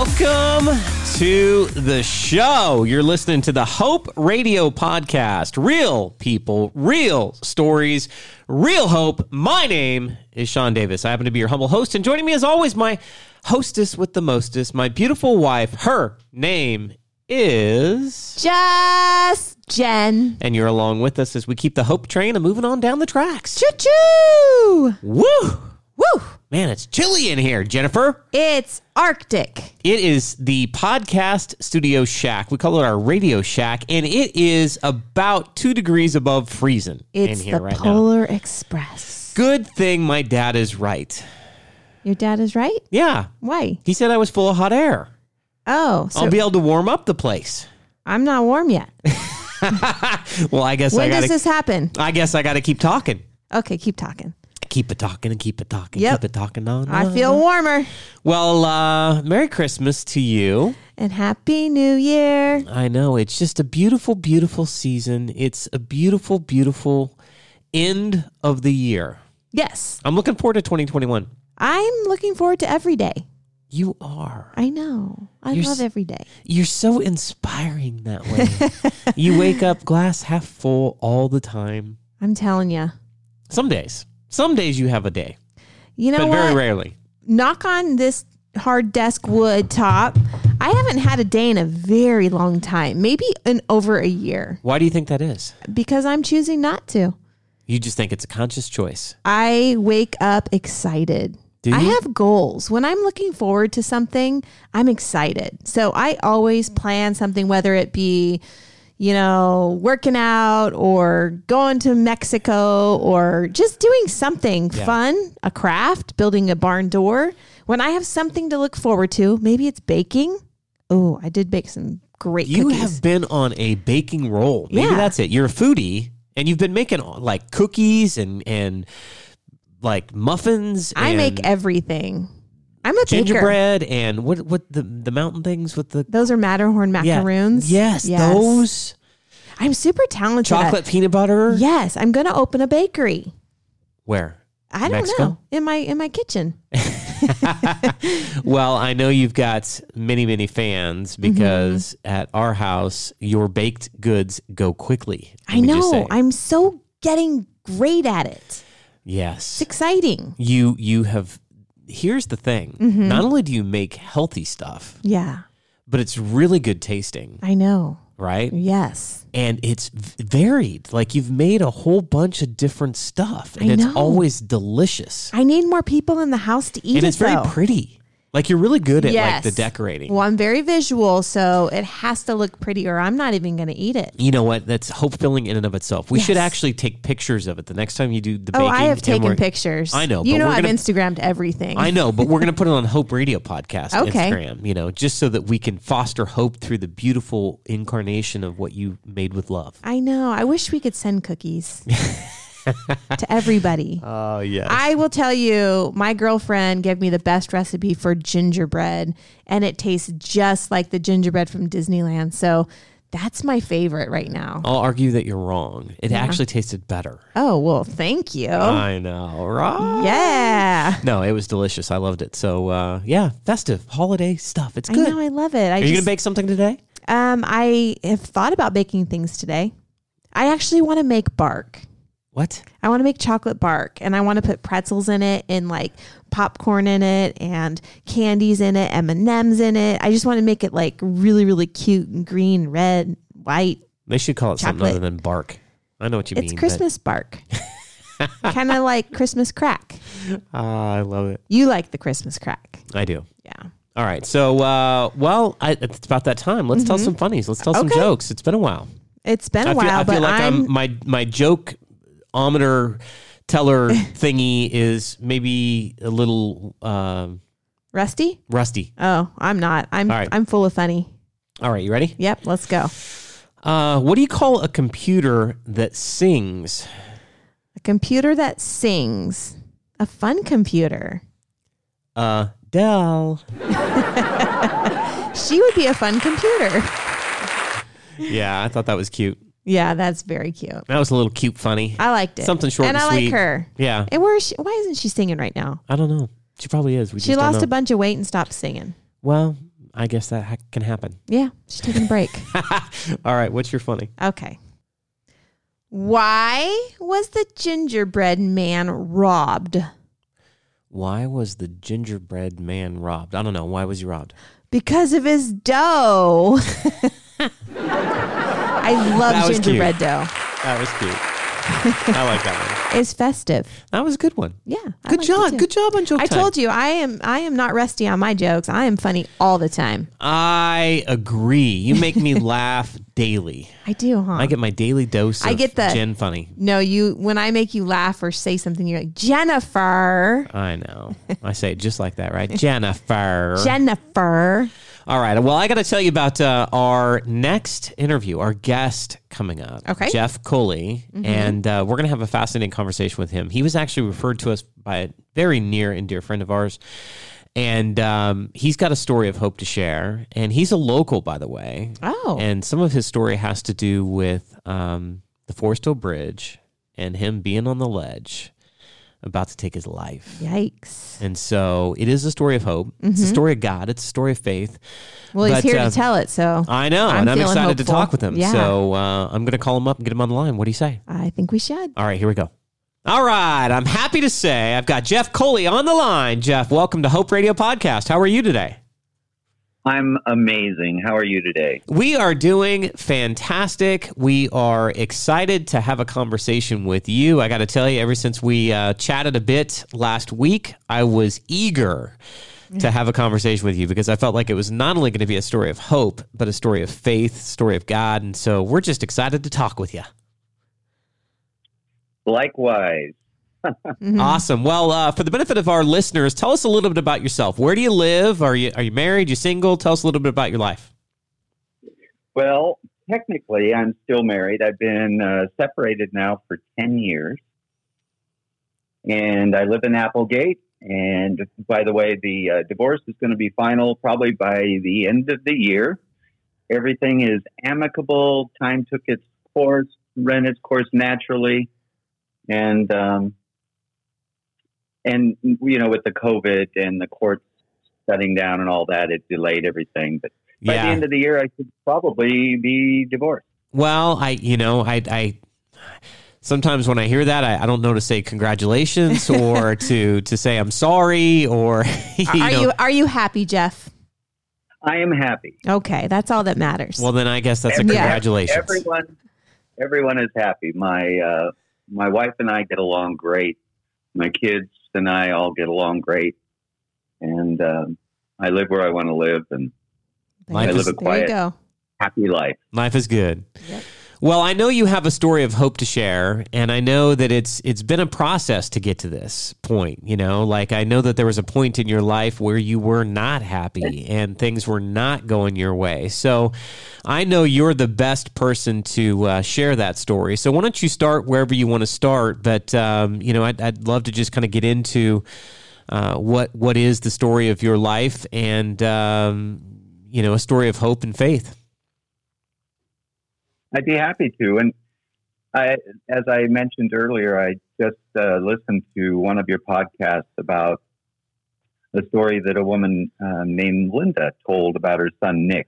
Welcome to the show. You're listening to the Hope Radio Podcast. Real people, real stories, real hope. My name is Sean Davis. I happen to be your humble host, and joining me as always, my hostess with the mostest, my beautiful wife. Her name is. Just Jen. And you're along with us as we keep the hope train and moving on down the tracks. Choo choo. Woo! Woo. Man, it's chilly in here, Jennifer. It's Arctic. It is the podcast studio shack. We call it our radio shack, and it is about two degrees above freezing It's in here the right now. It's the Polar Express. Good thing my dad is right. Your dad is right? Yeah, Why? he said I was full of hot air. Oh, so I'll be able to warm up the place. I'm not warm yet. Well, I guess I When got does this happen? I guess I got to keep talking. Okay, keep talking. Keep it talking and keep it talking. Yep. Keep it talking on. I feel warmer. Well, uh, Merry Christmas to you. And Happy New Year. I know. It's just a beautiful, beautiful season. It's a beautiful, beautiful end of the year. Yes, I'm looking forward to 2021. I'm looking forward to every day. You are. I know. I You're love every day. You're so inspiring that way. you wake up glass half full all the time. I'm telling you. Some days. Some days you have a day, You know but what? very rarely. knock on this hard desk wood top. I haven't had a day in a very long time, maybe in over a year, Why do you think that is? because I'm choosing not to. You just think it's a conscious choice. I wake up excited. I have goals. When I'm looking forward to something, I'm excited. So I always plan something, whether it be, you know, working out or going to Mexico or just doing something Yeah. fun, a craft, building a barn door. When I have something to look forward to, maybe it's baking. Oh, I did bake some great You cookies. have been on a baking roll. Maybe Yeah. that's it. You're a foodie and you've been making like cookies and and like muffins I make everything. I'm a baker. gingerbread and what what the the mountain things with the Those are Matterhorn yeah. macaroons. Yes, those I'm super talented. at- chocolate peanut butter. Yes, I'm going to open a bakery. Where? I don't Mexico? know in my in my kitchen. Well, I know you've got many many fans Mm-hmm. because at our house your baked goods go quickly. I know. I'm so getting great at it. Yes. It's yes. exciting. You you have here's the thing. Mm-hmm. Not only do you make healthy stuff, Yeah, but it's really good tasting, I know. right? Yes. And it's varied. Like you've made a whole bunch of different stuff, and I it's know. always delicious. I need more people in the house to eat and it. it's very though. pretty. Like you're really good at like the decorating. Well, I'm very visual, so it has to look pretty, or I'm not even going to eat it. You know what? That's hope filling in and of itself. We should actually take pictures of it the next time you do the Oh, baking. I have taken pictures. I know, You know, we're I've gonna- Instagrammed everything. I know, but we're going to put it on Hope Radio Podcast Okay. Instagram, you know, just so that we can foster hope through the beautiful incarnation of what you made with love. I know. I wish we could send cookies to everybody. Oh, yes. I will tell you, my girlfriend gave me the best recipe for gingerbread, and it tastes just like the gingerbread from Disneyland. So that's my favorite right now. I'll argue that you're wrong. It actually tasted better. Oh, well, thank you. I know, right? yeah. No, it was delicious. I loved it. So, uh, yeah, festive, holiday stuff. It's I good. know. I love it. I Are you going to bake something today? um, I have thought about baking things today. I actually want to make bark. What? I want to make chocolate bark and I want to put pretzels in it and like popcorn in it and candies in it, M&Ms in it. I just want to make it like really really cute and green, red, white. They should call it something other than bark. I know what you It's mean. but- Christmas bark. kind of like Christmas crack. Ah, I love it. You like the Christmas crack. I do. Yeah. All right. So, uh, well, I, it's about that time. Let's tell some funnies. Let's tell some Mm-hmm. Jokes. It's been a while. It's been a I feel, while, I feel but like I'm, I'm, my my joke ometer teller thingy is maybe a little um, rusty. rusty. Oh, I'm not. I'm right. I'm full of funny. All right, you ready? Yep, let's go. Uh, what do you call a computer that sings? A computer that sings. A fun computer. Uh, Dell. She would be a fun computer. Yeah, I thought that was cute. Yeah, that's very cute. That was a little cute, funny. I liked it. Something short and and I sweet. like her. Yeah, And where is she? Why isn't she singing right now? I don't know. She probably is. We She just don't lost know. a bunch of weight and stopped singing. Well, I guess that ha- can happen. Yeah, she's taking a break. All right, what's your funny? okay. Why was the gingerbread man robbed? Why was the gingerbread man robbed? I don't know. Why was he robbed? Because of his dough. I love was gingerbread cute. dough. That was cute. I like that one. It's festive. That was a good one. Yeah. I Good liked it job. too. Good job on joke I time. told you I am I am not rusty on my jokes. I am funny all the time. I agree. You make me laugh daily. I do, huh? I get my daily dose. Of I get the- Jen funny. no, you when I make you laugh or say something, you're like Jennifer. I know. I say it just like that, right? Jennifer. Jennifer. All right. Well, I got to tell you about uh, our next interview, our guest coming up. Okay. Mm-hmm. Jeff Coley. And uh, we're going to have a fascinating conversation with him. He was actually referred to us by a very near and dear friend of ours. And um, he's got a story of hope to share. And he's a local, by the way. Oh. And some of his story has to do with um, the Foresthill Bridge and him being on the ledge about to take his life. Yikes. And so it is a story of hope. It's a story of God. It's a story of faith. Well, he's here uh, to tell it, so I know, I'm and I'm excited to talk with him. Yeah. So uh, I'm going to call him up and get him on the line. What do you say? I think we should. All right, here we go. All right, I'm happy to say I've got Jeff Coley on the line. Jeff, welcome to Hope Radio Podcast. How are you today? I'm amazing. How are you today? We are doing fantastic. We are excited to have a conversation with you. I got to tell you, ever since we uh, chatted a bit last week, I was eager to have a conversation with you because I felt like it was not only going to be a story of hope, but a story of faith, story of God. And so we're just excited to talk with you. Likewise. Mhm. Awesome. Well, uh, for the benefit of our listeners, tell us a little bit about yourself. Where do you live? Are you are you married? You single? Tell us a little bit about your life. Well, technically, I'm still married. I've been uh, separated now for 10 years. And I live in Applegate. And by the way, the uh, divorce is going to be final probably by the end of the year. Everything is amicable. Time took its course, ran its course naturally. And, um, and you know, with the COVID and the courts shutting down and all that, it delayed everything. But by the end of the year, I should probably be divorced. Well, I, you know, I, I sometimes when I hear that, I, I don't know to say congratulations or to to say I'm sorry or you are know. you are you happy, Jeff? I am happy. Okay, that's all that matters. well, then I guess that's a congratulations. Everyone, everyone is happy. My uh, my wife and I get along great. My kids and I all get along great, and um, I live where I want to live and Life I is- live a quiet, happy life. Life is good. Yep. Well, I know you have a story of hope to share, and I know that it's it's been a process to get to this point. You know, like I know that there was a point in your life where you were not happy and things were not going your way. So, I know you're the best person to uh, share that story. So, why don't you start wherever you want to start? But um, you know, I'd, I'd love to just kind of get into uh, what what is the story of your life, and um, you know, a story of hope and faith. I'd be happy to. And I, as I mentioned earlier, I just uh, listened to one of your podcasts about the story that a woman uh, named Linda told about her son Nick,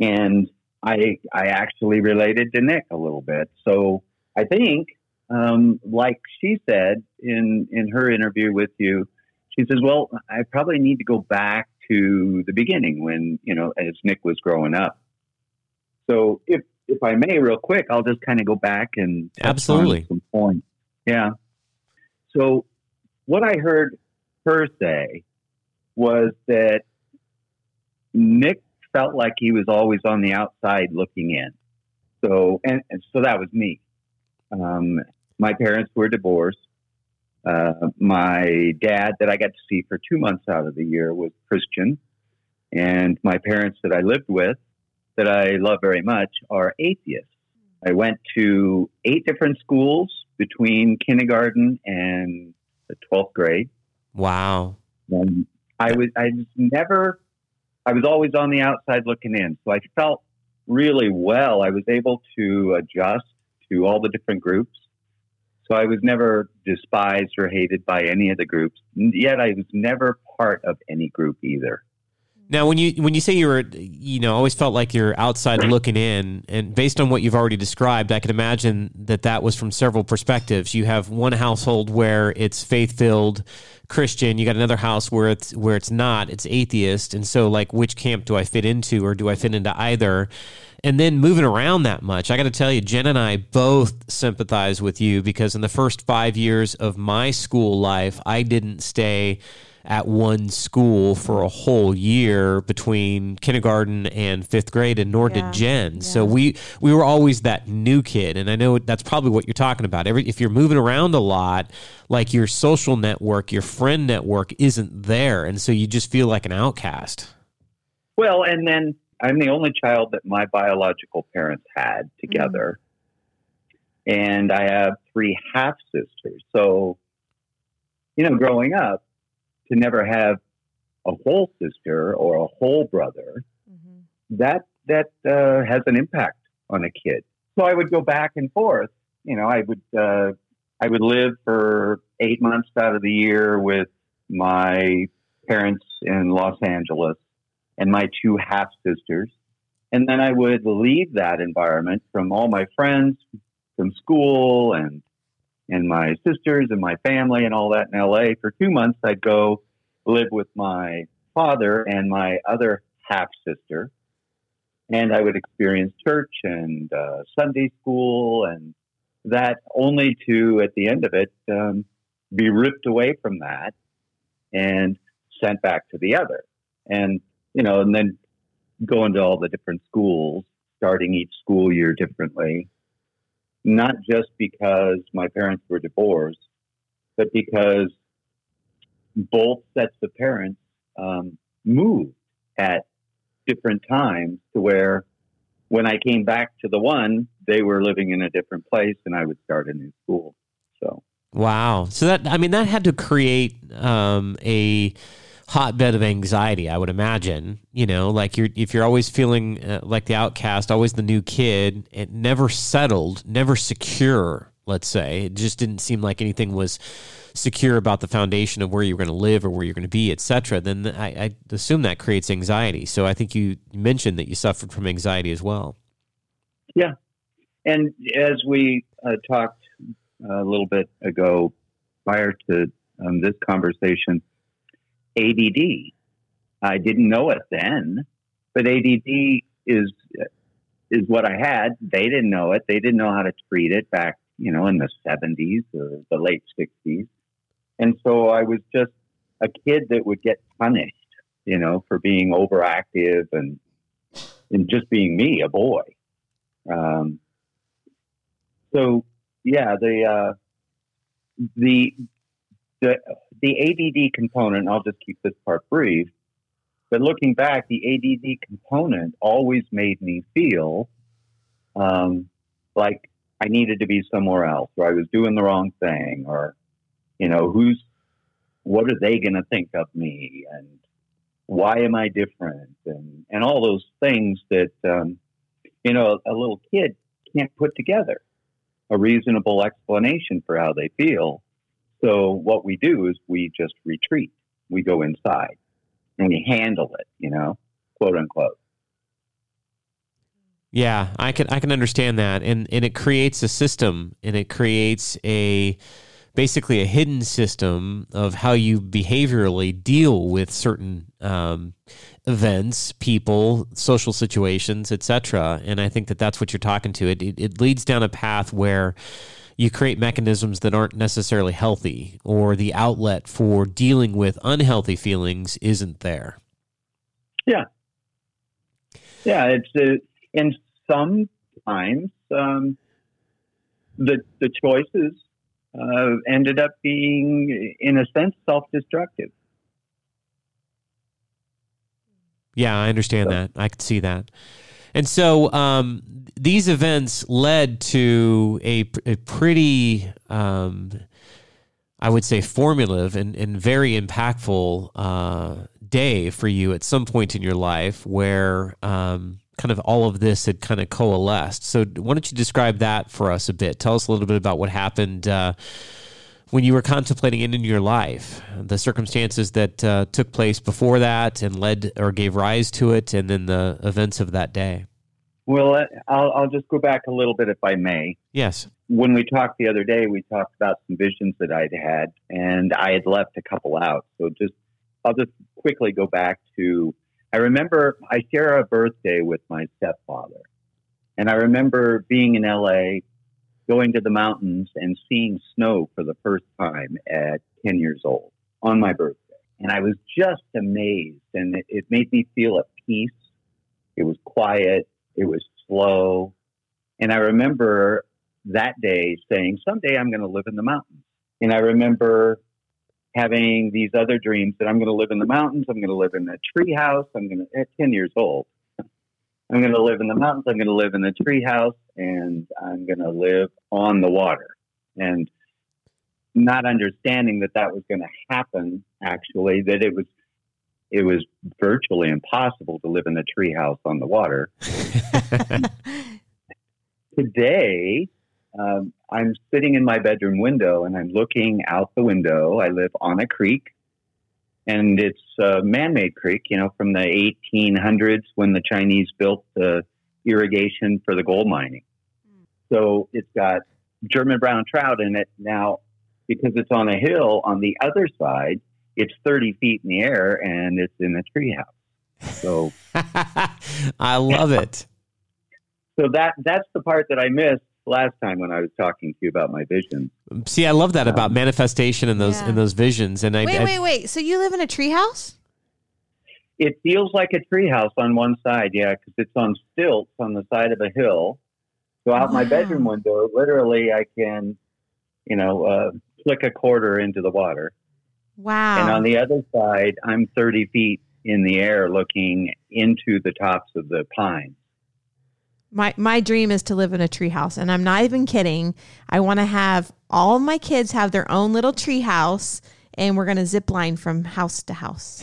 and I I actually related to Nick a little bit. So I think, um, like she said in in her interview with you, she says, "Well, I probably need to go back to the beginning when you know as Nick was growing up." So if if I may, real quick, I'll just kind of go back and Absolutely. some points. Yeah. So what I heard her say was that Nick felt like he was always on the outside looking in. So and, and so that was me. Um, my parents were divorced. Uh, my dad, that I got to see for two months out of the year, was Christian, and my parents that I lived with that I love very much are atheists. I went to eight different schools between kindergarten and the 12th grade. Wow. And I was, I never, I was always on the outside looking in. So I felt really well. I was able to adjust to all the different groups. So I was never despised or hated by any of the groups. Yet I was never part of any group either. Now, when you when you say you were, you know, always felt like you're outside looking in, and based on what you've already described, I can imagine that that was from several perspectives. You have one household where it's faith filled Christian, you got another house where it's where it's not, it's atheist, and so like, which camp do I fit into, or do I fit into either? And then moving around that much, I got to tell you, Jen and I both sympathize with you because in the first five years of my school life, I didn't stay at one school for a whole year between kindergarten and fifth grade, and nor Yeah. did Jen. Yeah. So we we were always that new kid, and I know that's probably what you're talking about. Every if you're moving around a lot, like your social network, your friend network isn't there, and so you just feel like an outcast. Well, and then I'm the only child that my biological parents had together. Mm-hmm. And I have three half sisters. So, you know, growing up, to never have a whole sister or a whole brother, that that uh, has an impact on a kid. So I would go back and forth. You know, I would uh, I would live for eight months out of the year with my parents in Los Angeles and my two half sisters, and then I would leave that environment from all my friends from school and and my sisters and my family and all that in LA. For two months, I'd go live with my father and my other half sister and I would experience church and uh, Sunday school, and that only to, at the end of it, um, be ripped away from that and sent back to the other. And, you know, and then go into all the different schools, starting each school year differently, not just because my parents were divorced, but because both sets of parents um, moved at different times to where when I came back to the one, they were living in a different place and I would start a new school. So, Wow. So that I mean that had to create um, a hotbed of anxiety. I would imagine. You know, like you're if you're always feeling uh, like the outcast, always the new kid, it never settled, never secure. Let's say it just didn't seem like anything was secure about the foundation of where you're going to live or where you're going to be, etc. Then I, I assume that creates anxiety. So I think you mentioned that you suffered from anxiety as well. yeah. And as we uh, talked a little bit ago prior to um, this conversation, ADD, I didn't know it then, but ADD is is what I had. They didn't know it. They didn't know how to treat it back, you know, in the 70s or the late 60s. And so I was just a kid that would get punished, you know, for being overactive and and just being me, a boy. Um, so yeah, the uh, the the the ADD component. I'll just keep this part brief. But looking back, the ADD component always made me feel um, like I needed to be somewhere else, or I was doing the wrong thing, or you know, who's what are they going to think of me, and why am I different, and and all those things that um, you know a little kid can't put together a reasonable explanation for how they feel. So what we do is we just retreat. We go inside and we handle it, you know, quote unquote. Yeah, I can I can understand that, and and it creates a system, and it creates a basically a hidden system of how you behaviorally deal with certain um, events, people, social situations, etc. And I think that that's what you're talking to. It, it it leads down a path where you create mechanisms that aren't necessarily healthy, or the outlet for dealing with unhealthy feelings isn't there. Yeah, Yeah, it's uh, and sometimes um, the the choices uh, ended up being, in a sense, self destructive. Yeah, I understand So- that. I could see that. And so um, these events led to a, a pretty, um, I would say, formulative and, and very impactful uh, day for you at some point in your life where um, kind of all of this had kind of coalesced. So why don't you describe that for us a bit? Tell us a little bit about what happened. Uh, when you were contemplating it in your life, the circumstances that uh, took place before that and led or gave rise to it, and then the events of that day. Well, uh, I'll, I'll just go back a little bit, if I may. Yes. When we talked the other day, we talked about some visions that I'd had, and I had left a couple out. So just, I'll just quickly go back to. I remember I share a birthday with my stepfather, and I remember being in LA, going to the mountains and seeing snow for the first time at 10 years old on my birthday. And I was just amazed, and it, it made me feel at peace. It was quiet, it was slow. And I remember that day saying, Someday I'm going to live in the mountains. And I remember having these other dreams that I'm going to live in the mountains, I'm going to live in a tree house, I'm going to, at 10 years old. I'm going to live in the mountains. I'm going to live in the treehouse, and I'm going to live on the water. And not understanding that that was going to happen, actually, that it was it was virtually impossible to live in a treehouse on the water. Today, um, I'm sitting in my bedroom window and I'm looking out the window. I live on a creek and it's a man-made creek, you know, from the 1800s when the Chinese built the irrigation for the gold mining. So it's got German brown trout in it. Now, because it's on a hill on the other side, it's 30 feet in the air and it's in a treehouse. So I love it. So that that's the part that I missed last time when I was talking to you about my visions. See, I love that about manifestation and those Yeah. and those visions. And I, wait, I- wait, wait. So you live in a treehouse? It feels like a treehouse on one side, yeah, because it's on stilts on the side of a hill. So out my bedroom window, literally, I can, you know, uh, flick a quarter into the water. Wow. And on the other side, I'm 30 feet in the air looking into the tops of the pines. My my dream is to live in a treehouse, and I'm not even kidding. I want to have all my kids have their own little treehouse, and we're going to zip line from house to house.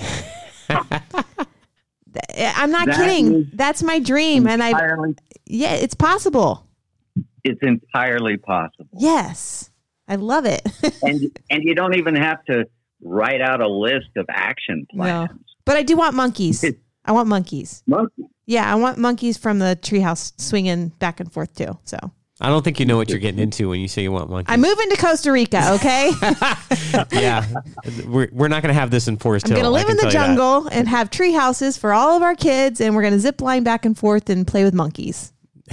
I'm not That kidding. That's my dream, and I yeah, it's possible. it's entirely possible. Yes, I love it. And, and you don't even have to write out a list of action No. plans. but I do want monkeys. I want monkeys. Monkey. Yeah, I want monkeys from the treehouse swinging back and forth too. So I don't think you know what you're getting into when you say you want monkeys. I'm moving to Costa Rica. Okay, yeah, we're, we're not going to have this in Forest I'm Hill. going to live in the tell you that. jungle and have tree houses for all of our kids, and we're going to zip line back and forth and play with monkeys.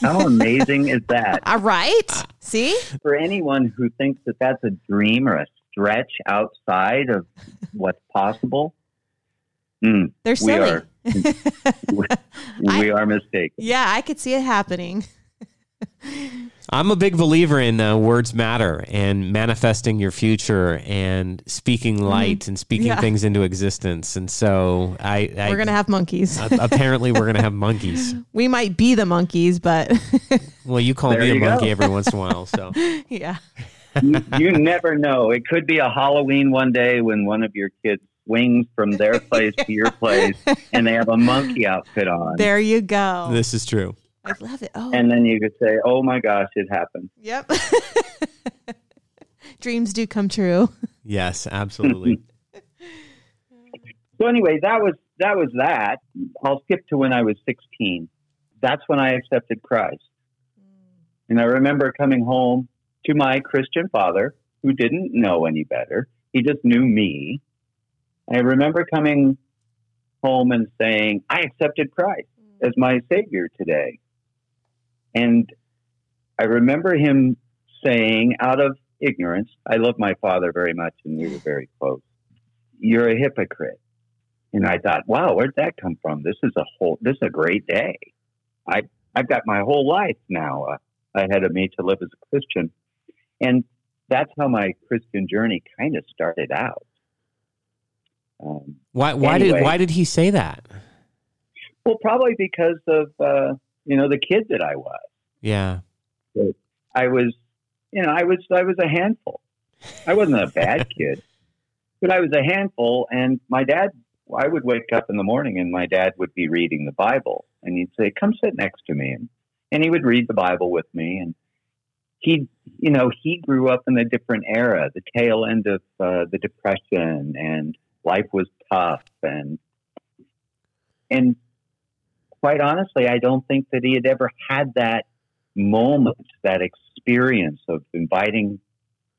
How amazing is that? All right. See? For anyone who thinks that that's a dream or a stretch outside of what's possible, mm, They're we silly. Are we, we are mistaken. Yeah, I could see it happening. I'm a big believer in uh, words matter and manifesting your future and speaking light and speaking Mm-hmm. Yeah. things into existence. And so I, I We're going to have monkeys. apparently we're going to have monkeys. we might be the monkeys, but Well, you call There me a go. monkey every once in a while. So yeah. you, you never know. It could be a Halloween one day when one of your kids swings from their place to your place and they have a monkey outfit on. There you go. this is true. I love it. Oh, and then you could say, oh my gosh, it happened. yep. Dreams do come true. Yes, absolutely. So anyway, that was that was that. I'll skip to when I was 16. That's when I accepted Christ. And I remember coming home to my Christian father, who didn't know any better. He just knew me. I remember coming home and saying, I accepted Christ as my Savior today. And I remember him saying, out of ignorance, I love my father very much and we were very close. You're a hypocrite. And I thought, wow, where'd that come from? This is a whole, this is a great day. I, I've got my whole life now uh, ahead of me to live as a Christian. And that's how my Christian journey kind of started out. Um, Why, why did why did he say that? well, probably because of, uh, you know, the kid that I was. Yeah. I was, you know, I was, I was a handful. I wasn't a bad kid, but I was a handful. And my dad, I would wake up in the morning and my dad would be reading the Bible and he'd say, come sit next to me. And, and he would read the Bible with me. And, he, you know, he grew up in a different era, the tail end of uh, the depression, and life was tough, and and quite honestly, I don't think that he had ever had that moment, that experience of inviting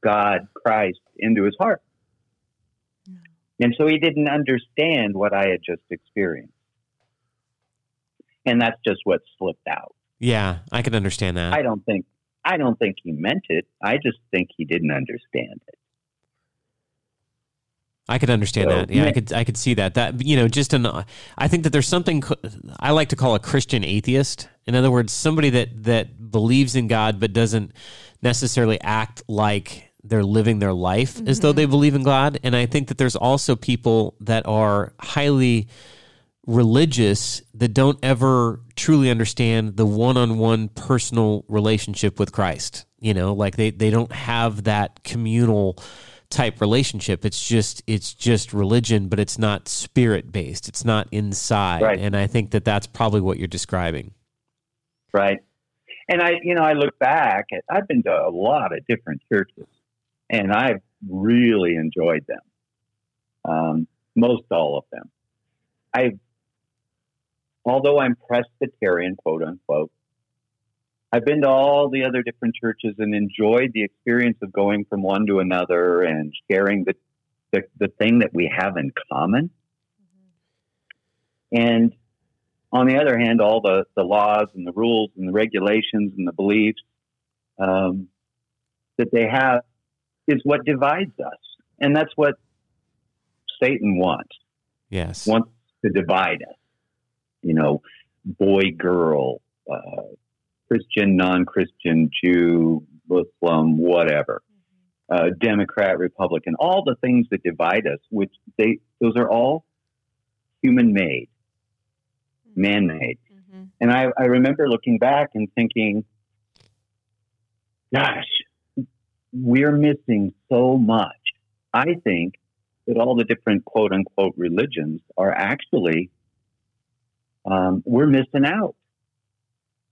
God, Christ, into his heart. And so he didn't understand what I had just experienced. And that's just what slipped out. Yeah, I can understand that. I don't think I don't think he meant it. I just think he didn't understand it. I could understand So, that. Yeah, I could I could see that. That you know, just an I think that there's something I like to call a Christian atheist. In other words, somebody that that believes in God but doesn't necessarily act like they're living their life as though mm-hmm. they believe in God. And I think that there's also people that are highly religious that don't ever truly understand the one-on-one personal relationship with Christ. You know, like they they don't have that communal type relationship. It's just it's just religion, but it's not spirit based. It's not inside. Right. And I think that that's probably what you're describing. right? And I, you know, I look back at, I've been to a lot of different churches and I've really enjoyed them. Um, most all of them. I've although I'm Presbyterian, quote unquote, I've been to all the other different churches and enjoyed the experience of going from one to another and sharing the, the, the thing that we have in common. And on the other hand, all the, the laws and the rules and the regulations and the beliefs um, that they have is what divides us. And that's what Satan wants, Yes. wants to divide us. You know, boy, girl, uh, Christian, non Christian, Jew, Muslim, whatever, uh, Democrat, Republican, all the things that divide us, which they, those are all human made, man made. And I, I remember looking back and thinking, gosh, we're missing so much. I think that all the different quote unquote religions are actually, um, we're missing out.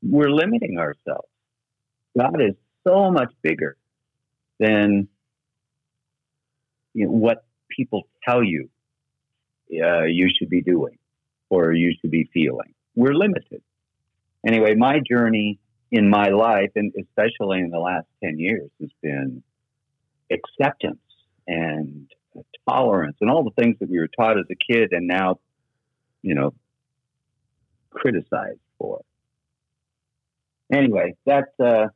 We're limiting ourselves. God is so much bigger than you know, what people tell you uh, you should be doing or you should be feeling. We're limited. Anyway, my journey in my life, and especially in the last 10 years, has been acceptance and tolerance and all the things that we were taught as a kid and now, you know, criticized for. Anyway, that, uh,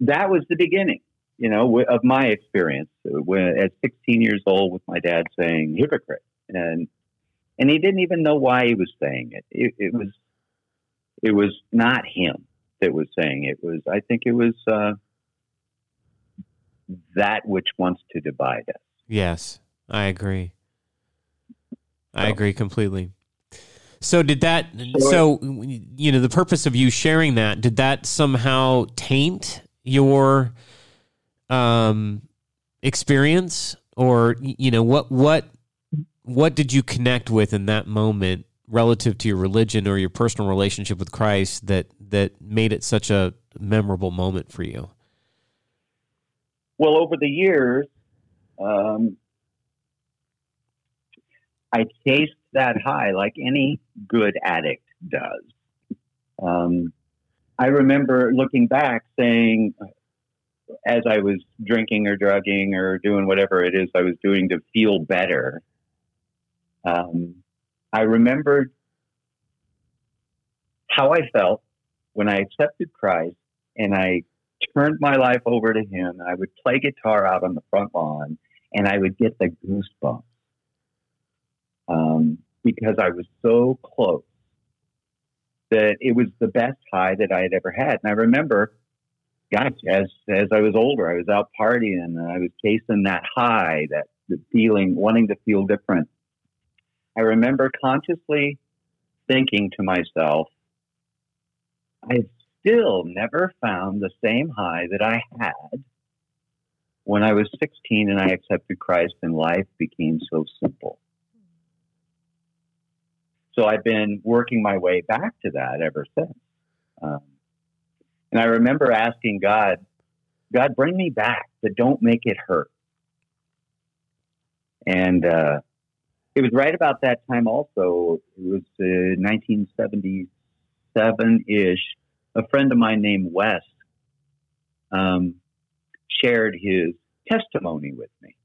that was the beginning, you know, of my experience when, at 16 years old with my dad saying hypocrite. And and he didn't even know why he was saying it. It, it was it was not him that was saying it. it was I think it was uh, that which wants to divide us. Yes, I agree. I agree completely. So did that so you know the purpose of you sharing that did that somehow taint your um experience or you know what what what did you connect with in that moment relative to your religion or your personal relationship with Christ that that made it such a memorable moment for you? Well, over the years, um, I chased that high like any good addict does. Um, I remember looking back saying, as I was drinking or drugging or doing whatever it is I was doing to feel better, um, I remembered how I felt when I accepted Christ and I turned my life over to him. I would play guitar out on the front lawn and I would get the goosebumps um, because I was so close that it was the best high that I had ever had. And I remember, gosh, as as I was older, I was out partying and I was chasing that high, that the feeling, wanting to feel different. I remember consciously thinking to myself, I've still never found the same high that I had when I was 16 and I accepted Christ and life became so simple. So I've been working my way back to that ever since. Um, And I remember asking God, God, bring me back, but don't make it hurt. And uh, it was right about that time also. It was uh, 1977 ish. A friend of mine named Wes um, shared his testimony with me.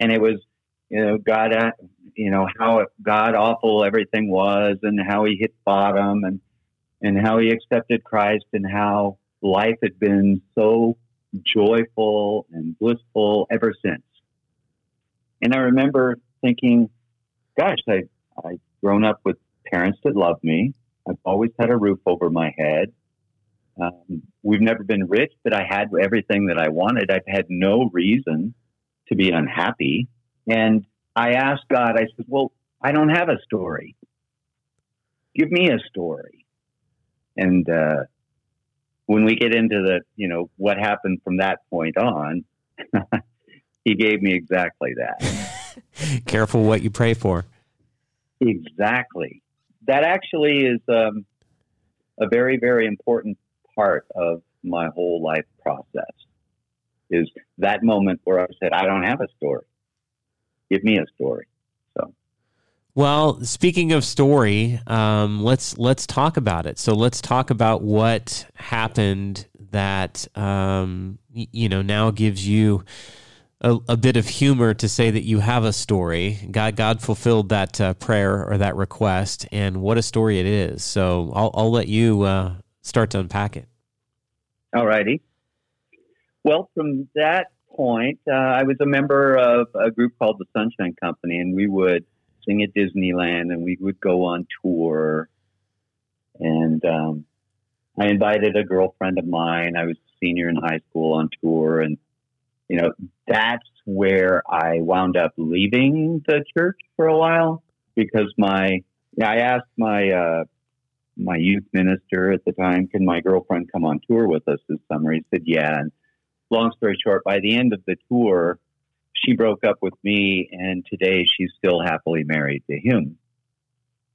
And it was, you know, God, uh, you know, how God awful everything was and how he hit bottom and, and how he accepted Christ and how life had been so joyful and blissful ever since. And I remember thinking, gosh, I, I've grown up with parents that love me. I've always had a roof over my head. Um, we've never been rich, but I had everything that I wanted. I've had no reason to be unhappy. And I asked God, I said, well, I don't have a story. Give me a story. And uh, when we get into the, you know, what happened from that point on, he gave me exactly that. Careful what you pray for. Exactly. That actually is um, a very, very important part of my whole life process. Is that moment where I said, I don't have a story. Give me a story. So. Well, speaking of story, um, let's let's talk about it. So let's talk about what happened that um, y- you know now gives you a, a, bit of humor to say that you have a story. God, God fulfilled that uh, prayer or that request, and what a story it is. So I'll, I'll let you uh, start to unpack it. All righty. Well, from that point, uh, I was a member of a group called the Sunshine Company, and we would sing at Disneyland, and we would go on tour. And um, I invited a girlfriend of mine. I was a senior in high school on tour, and you know, that's where I wound up leaving the church for a while because my, I asked my, uh, my youth minister at the time, can my girlfriend come on tour with us this summer? He said, yeah. And long story short, by the end of the tour, she broke up with me, and today she's still happily married to him.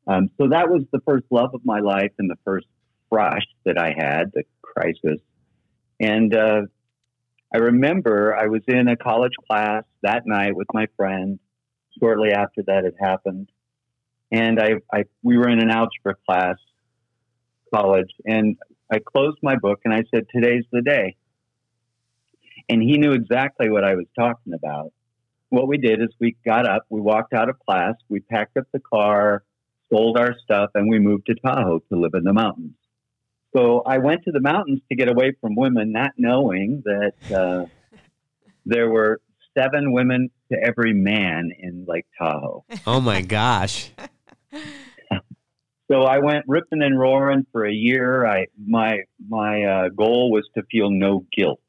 Um, so that was the first love of my life and the first crush that I had, the crisis. And uh, I remember I was in a college class that night with my friend. Shortly after that had happened, and I, I we were in an algebra class, college, and I closed my book and I said, "Today's the day." And he knew exactly what I was talking about. What we did is we got up, we walked out of class, we packed up the car, sold our stuff, and we moved to Tahoe to live in the mountains. So I went to the mountains to get away from women, not knowing that uh, there were seven women to every man in Lake Tahoe. Oh my gosh. so I went ripping and roaring for a year. I my my uh, goal was to feel no guilt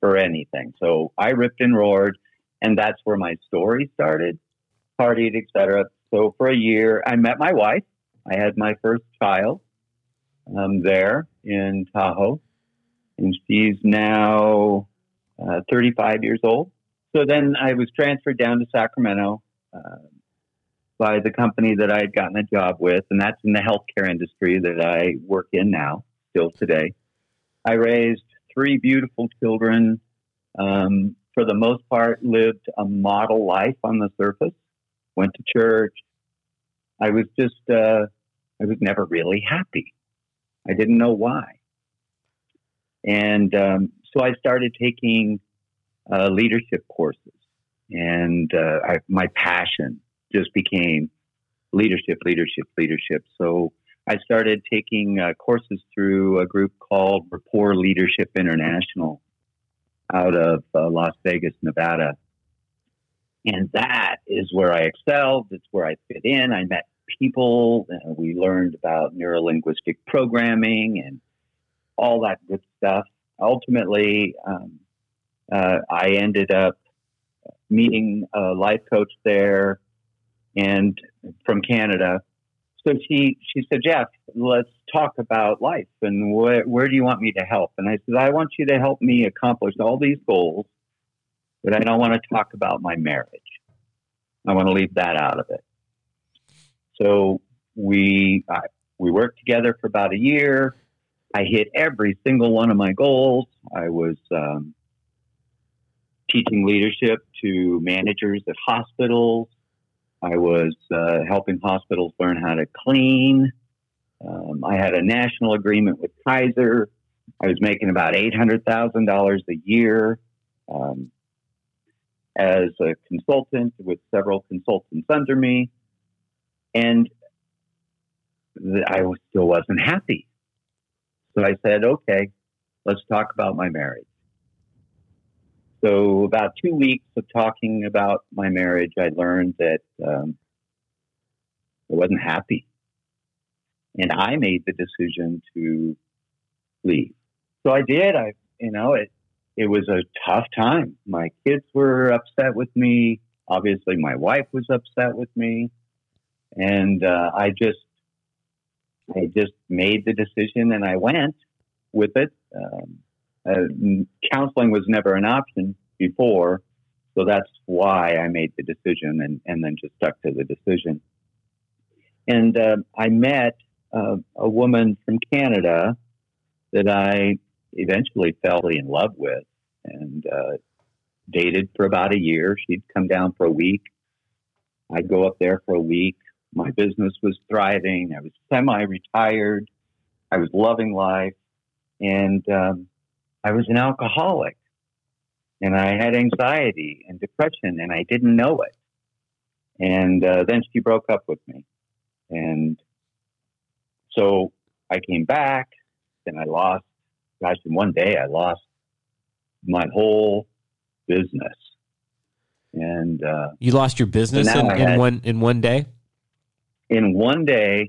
for anything. So I ripped and roared, and that's where my story started. Partied, etc. So for a year, I met my wife. I had my first child um, there in Tahoe, and she's now uh, 35 years old. So then I was transferred down to Sacramento uh, by the company that I had gotten a job with, and that's in the healthcare industry that I work in now, still today. I raised three beautiful children. Um, for the most part, lived a model life on the surface. Went to church. I was just, uh, I was never really happy. I didn't know why. And um, so I started taking uh, leadership courses, and uh, I, my passion just became leadership, leadership, leadership. So I started taking uh, courses through a group called Rapport Leadership International out of uh, Las Vegas, Nevada. And that is where I excelled. It's where I fit in. I met people. Uh, we learned about neurolinguistic programming and all that good stuff. Ultimately, um, uh, I ended up meeting a life coach there and from Canada. So she, she said, Jeff, let's talk about life and wh- where do you want me to help? And I said, I want you to help me accomplish all these goals, but I don't want to talk about my marriage. I want to leave that out of it. So we uh, we worked together for about a year. I hit every single one of my goals. I was um, teaching leadership to managers at hospitals. I was uh, helping hospitals learn how to clean. Um, I had a national agreement with Kaiser. I was making about $800,000 a year um, as a consultant with several consultants under me. And th- I still wasn't happy. So I said, okay, let's talk about my marriage. So, about two weeks of talking about my marriage, I learned that um, I wasn't happy. And I made the decision to leave. So I did. I, you know, it, it was a tough time. My kids were upset with me. Obviously, my wife was upset with me. And uh, I just, I just made the decision and I went with it. Um, counseling was never an option before, so that's why I made the decision and, and then just stuck to the decision. And uh, I met uh, a woman from Canada that I eventually fell in love with and uh, dated for about a year. She'd come down for a week. I'd go up there for a week. My business was thriving. I was semi retired. I was loving life. And um, I was an alcoholic and I had anxiety and depression and I didn't know it. And uh, then she broke up with me. And so I came back and I lost, gosh, in one day I lost my whole business. And uh, you lost your business in, in had- one in one day. in one day,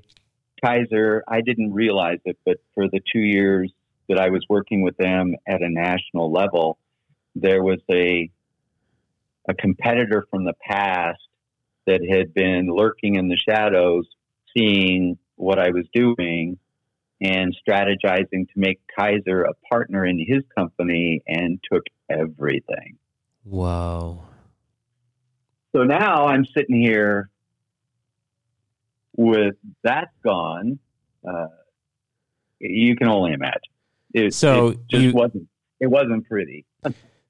Kaiser, I didn't realize it, but for the two years that I was working with them at a national level, there was a a competitor from the past that had been lurking in the shadows, seeing what I was doing and strategizing to make Kaiser a partner in his company and took everything. Whoa. So now I'm sitting here with that gone. Uh, you can only imagine. It, So it just you- wasn't. It wasn't pretty.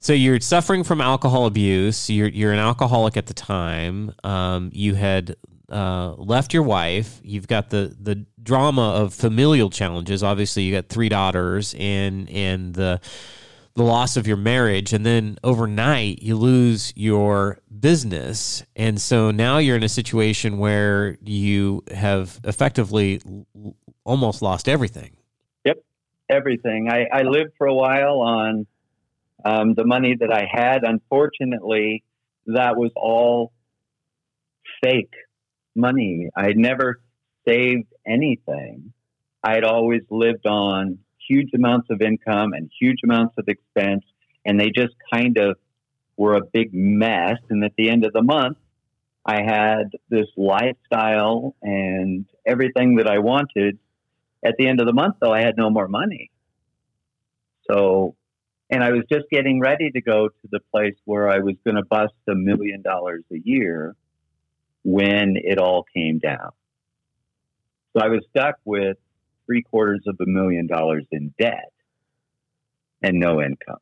So you're suffering from alcohol abuse. You're you're an alcoholic at the time. Um, you had uh, left your wife. You've got the the drama of familial challenges. Obviously, you got three daughters, and and the the loss of your marriage, and then overnight you lose your business, and so now you're in a situation where you have effectively l- almost lost everything. Everything. I, I lived for a while on um, the money that I had. Unfortunately, that was all fake money. I never saved anything. I had always lived on huge amounts of income and huge amounts of expense, and they just kind of were a big mess. And at the end of the month, I had this lifestyle and everything that I wanted. At the end of the month, though, I had no more money. So, and I was just getting ready to go to the place where I was going to bust a million dollars a year when it all came down. So I was stuck with three quarters of a million dollars in debt and no income.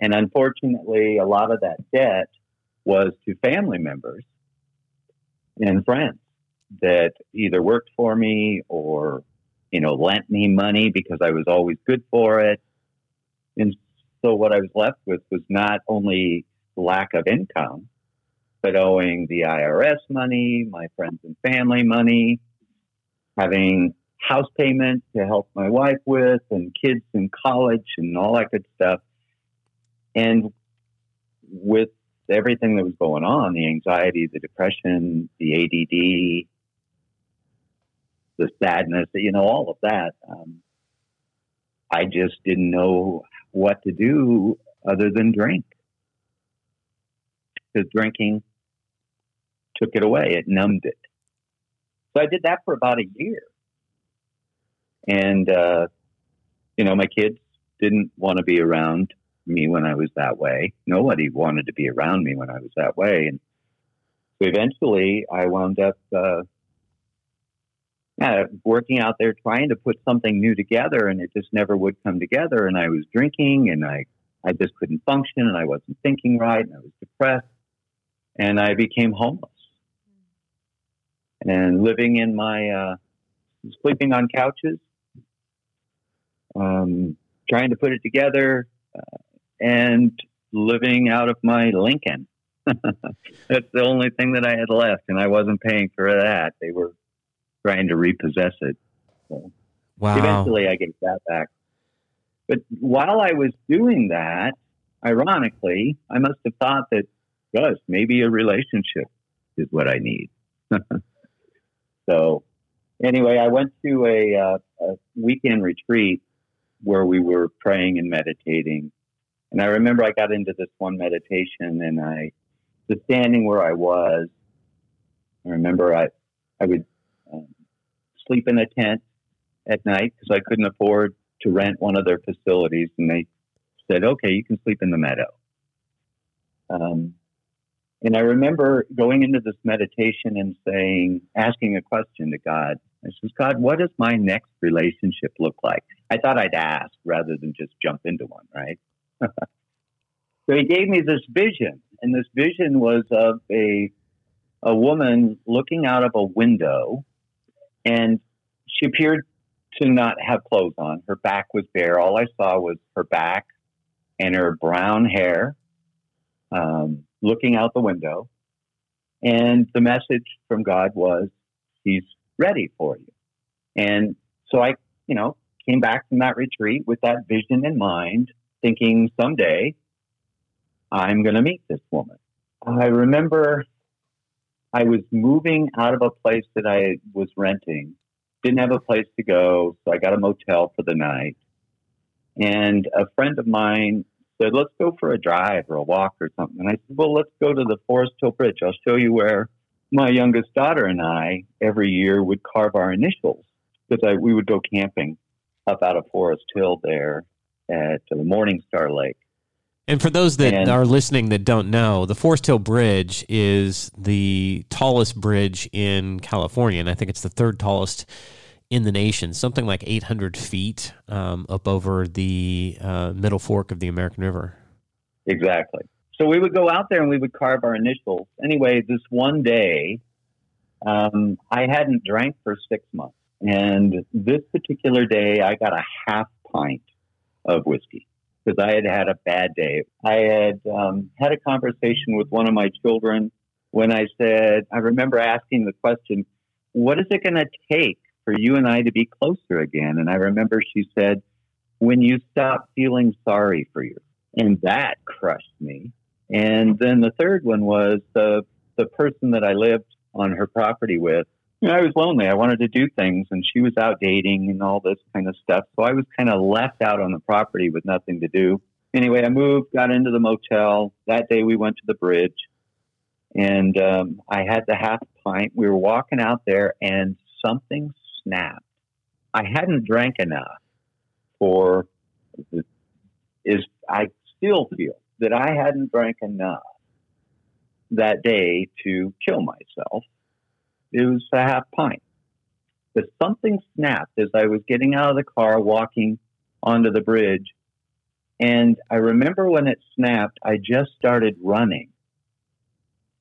And unfortunately, a lot of that debt was to family members and friends that either worked for me or, you know, lent me money because I was always good for it. And so what I was left with was not only lack of income, but owing the IRS money, my friends and family money, having house payment to help my wife with, and kids in college and all that good stuff. And with everything that was going on the anxiety, the depression, the ADD, the sadness, you know, all of that um, I just didn't know what to do other than drink. Because drinking took it away, it numbed it. So I did that for about a year. And, uh, you know, my kids didn't want to be around me when I was that way. Nobody wanted to be around me when I was that way. And so eventually I wound up, uh, working out there trying to put something new together and it just never would come together. And I was drinking and I, I just couldn't function and I wasn't thinking right and I was depressed and I became homeless and living in my, uh, sleeping on couches, um, trying to put it together, uh, and living out of my Lincoln. That's the only thing that I had left, and I wasn't paying for that. They were trying to repossess it. So Wow. eventually, I gave that back. But while I was doing that, ironically, I must have thought that, gosh, maybe a relationship is what I need. so, anyway, I went to a, uh, a weekend retreat where we were praying and meditating. And I remember I got into this one meditation and I, just standing where I was, I remember I, I would um, sleep in a tent at night because I couldn't afford to rent one of their facilities. And they said, okay, you can sleep in the meadow. Um, and I remember going into this meditation and saying, asking a question to God. I says, God, what does my next relationship look like? I thought I'd ask rather than just jump into one, right? so he gave me this vision, and this vision was of a a woman looking out of a window, and she appeared to not have clothes on. Her back was bare. All I saw was her back and her brown hair, um, looking out the window. And the message from God was, He's ready for you. And so I, you know, came back from that retreat with that vision in mind, thinking someday I'm going to meet this woman. I remember I was moving out of a place that I was renting, didn't have a place to go, so I got a motel for the night. And a friend of mine said, Let's go for a drive or a walk or something. And I said, Well, let's go to the Foresthill Bridge. I'll show you where my youngest daughter and I every year would carve our initials because we would go camping up out of Forest Hill there at uh, the Morning Star Lake. And for those that And- are listening that don't know, the Foresthill Bridge is the tallest bridge in California, and I think it's the third tallest in the nation, something like 800 feet um, up over the uh, middle fork of the American River. Exactly. So we would go out there and we would carve our initials. Anyway, this one day, um, I hadn't drank for six months. And this particular day, I got a half pint of whiskey because I had had a bad day. I had um, had a conversation with one of my children when I said, I remember asking the question, what is it going to take for you and I to be closer again? And I remember she said, when you stop feeling sorry for you. And that crushed me. And then the third one was the the person that I lived on her property with. You know, I was lonely. I wanted to do things, and she was out dating and all this kind of stuff. So I was kind of left out on the property with nothing to do. Anyway, I moved, got into the motel. That day we went to the bridge, and um, I had the half pint. We were walking out there, and something snapped. I hadn't drank enough for is I still feel that I hadn't drank enough that day to kill myself. It was a half pint. But something snapped as I was getting out of the car, walking onto the bridge. And I remember when it snapped, I just started running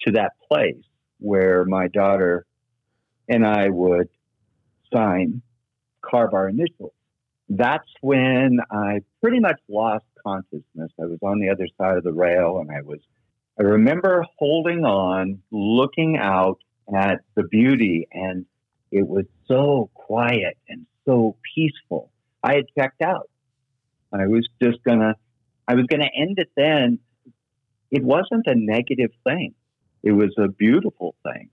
to that place where my daughter and I would sign, carve our initials. That's when I pretty much lost consciousness. I was on the other side of the rail and I was, I remember holding on, looking out at the beauty, and it was so quiet and so peaceful. I had checked out. I was just gonna, I was gonna end it then. It wasn't a negative thing. It was a beautiful thing.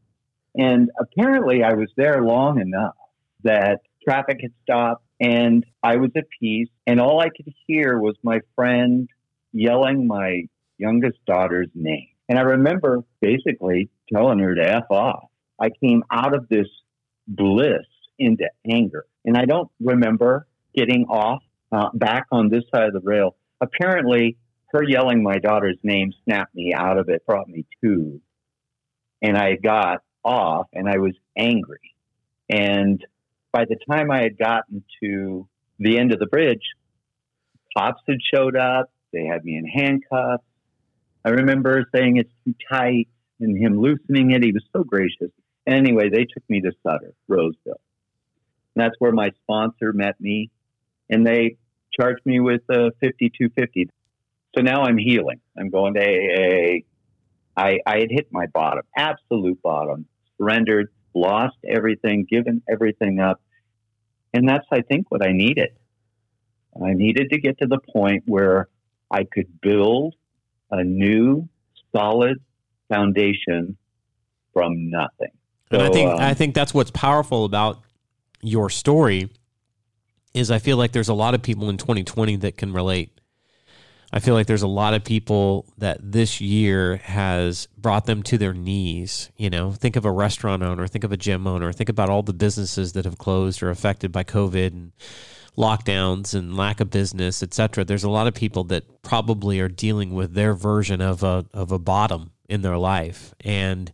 And apparently I was there long enough that traffic had stopped and I was at peace. And all I could hear was my friend yelling my youngest daughter's name. And I remember basically telling her to F off. I came out of this bliss into anger. And I don't remember getting off uh, back on this side of the rail. Apparently, her yelling my daughter's name snapped me out of it, brought me to. And I got off and I was angry. And by the time I had gotten to the end of the bridge, cops had showed up. They had me in handcuffs. I remember saying it's too tight and him loosening it. He was so gracious. Anyway, they took me to Sutter, Roseville. And that's where my sponsor met me, and they charged me with uh, a 5250. So now I'm healing. I'm going to AA. I, I had hit my bottom, absolute bottom, surrendered, lost everything, given everything up. And that's, I think, what I needed. I needed to get to the point where I could build a new, solid foundation from nothing. So, and I think um, I think that's what's powerful about your story is I feel like there's a lot of people in 2020 that can relate. I feel like there's a lot of people that this year has brought them to their knees. You know, think of a restaurant owner, think of a gym owner, think about all the businesses that have closed or affected by COVID and lockdowns and lack of business, etc. There's a lot of people that probably are dealing with their version of a of a bottom in their life, and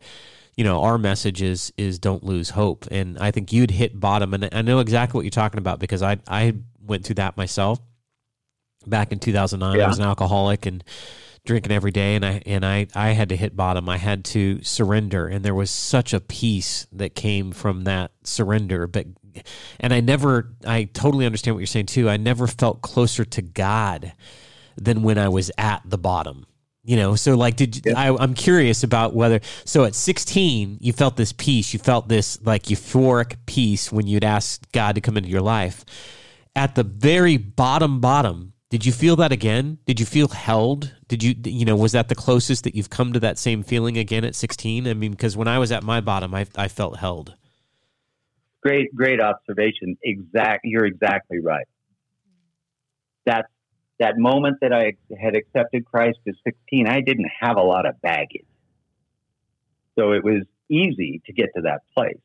you know our message is is don't lose hope. And I think you'd hit bottom, and I know exactly what you're talking about because I I went through that myself back in 2009. Yeah. I was an alcoholic and drinking every day and I and I I had to hit bottom. I had to surrender and there was such a peace that came from that surrender but and I never I totally understand what you're saying too. I never felt closer to God than when I was at the bottom. You know, so like, did Yeah. I, I'm curious about whether so at 16 you felt this peace, you felt this like euphoric peace when you'd ask God to come into your life. At the very bottom, bottom, did you feel that again? Did you feel held? Did you, you know, was that the closest that you've come to that same feeling again at 16? I mean, because when I was at my bottom, I, I felt held. great, great observation. Exact, you're exactly right. That that moment that I had accepted Christ at 16, I didn't have a lot of baggage, so it was easy to get to that place.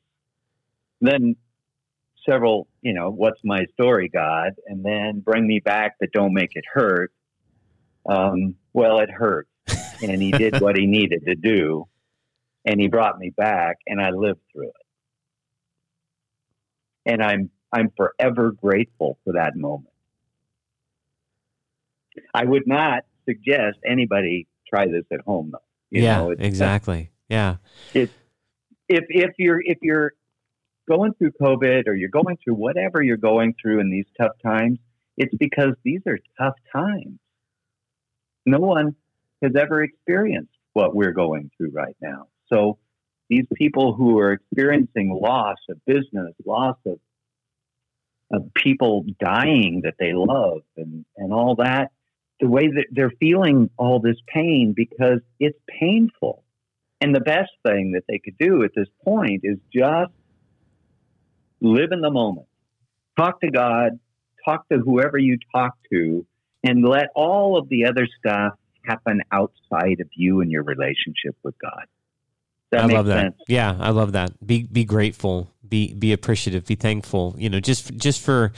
Then several, you know, what's my story, God, and then bring me back, but don't make it hurt. Um, well, it hurt, and He did what He needed to do, and He brought me back, and I lived through it and I'm I'm forever grateful for that moment. I would not suggest anybody try this at home though. You yeah, know, it's- exactly. Yeah. if if you're if you're going through COVID or you're going through whatever you're going through in these tough times, it's because these are tough times. No one has ever experienced what we're going through right now. So these people who are experiencing loss of business, loss of of people dying that they love and, and all that, the way that they're feeling all this pain because it's painful. And the best thing that they could do at this point is just live in the moment. Talk to God, talk to whoever you talk to, and let all of the other stuff happen outside of you and your relationship with God. That I love that. sense? Yeah, I love that. Be be grateful. Be be appreciative. Be thankful. You know, just just for,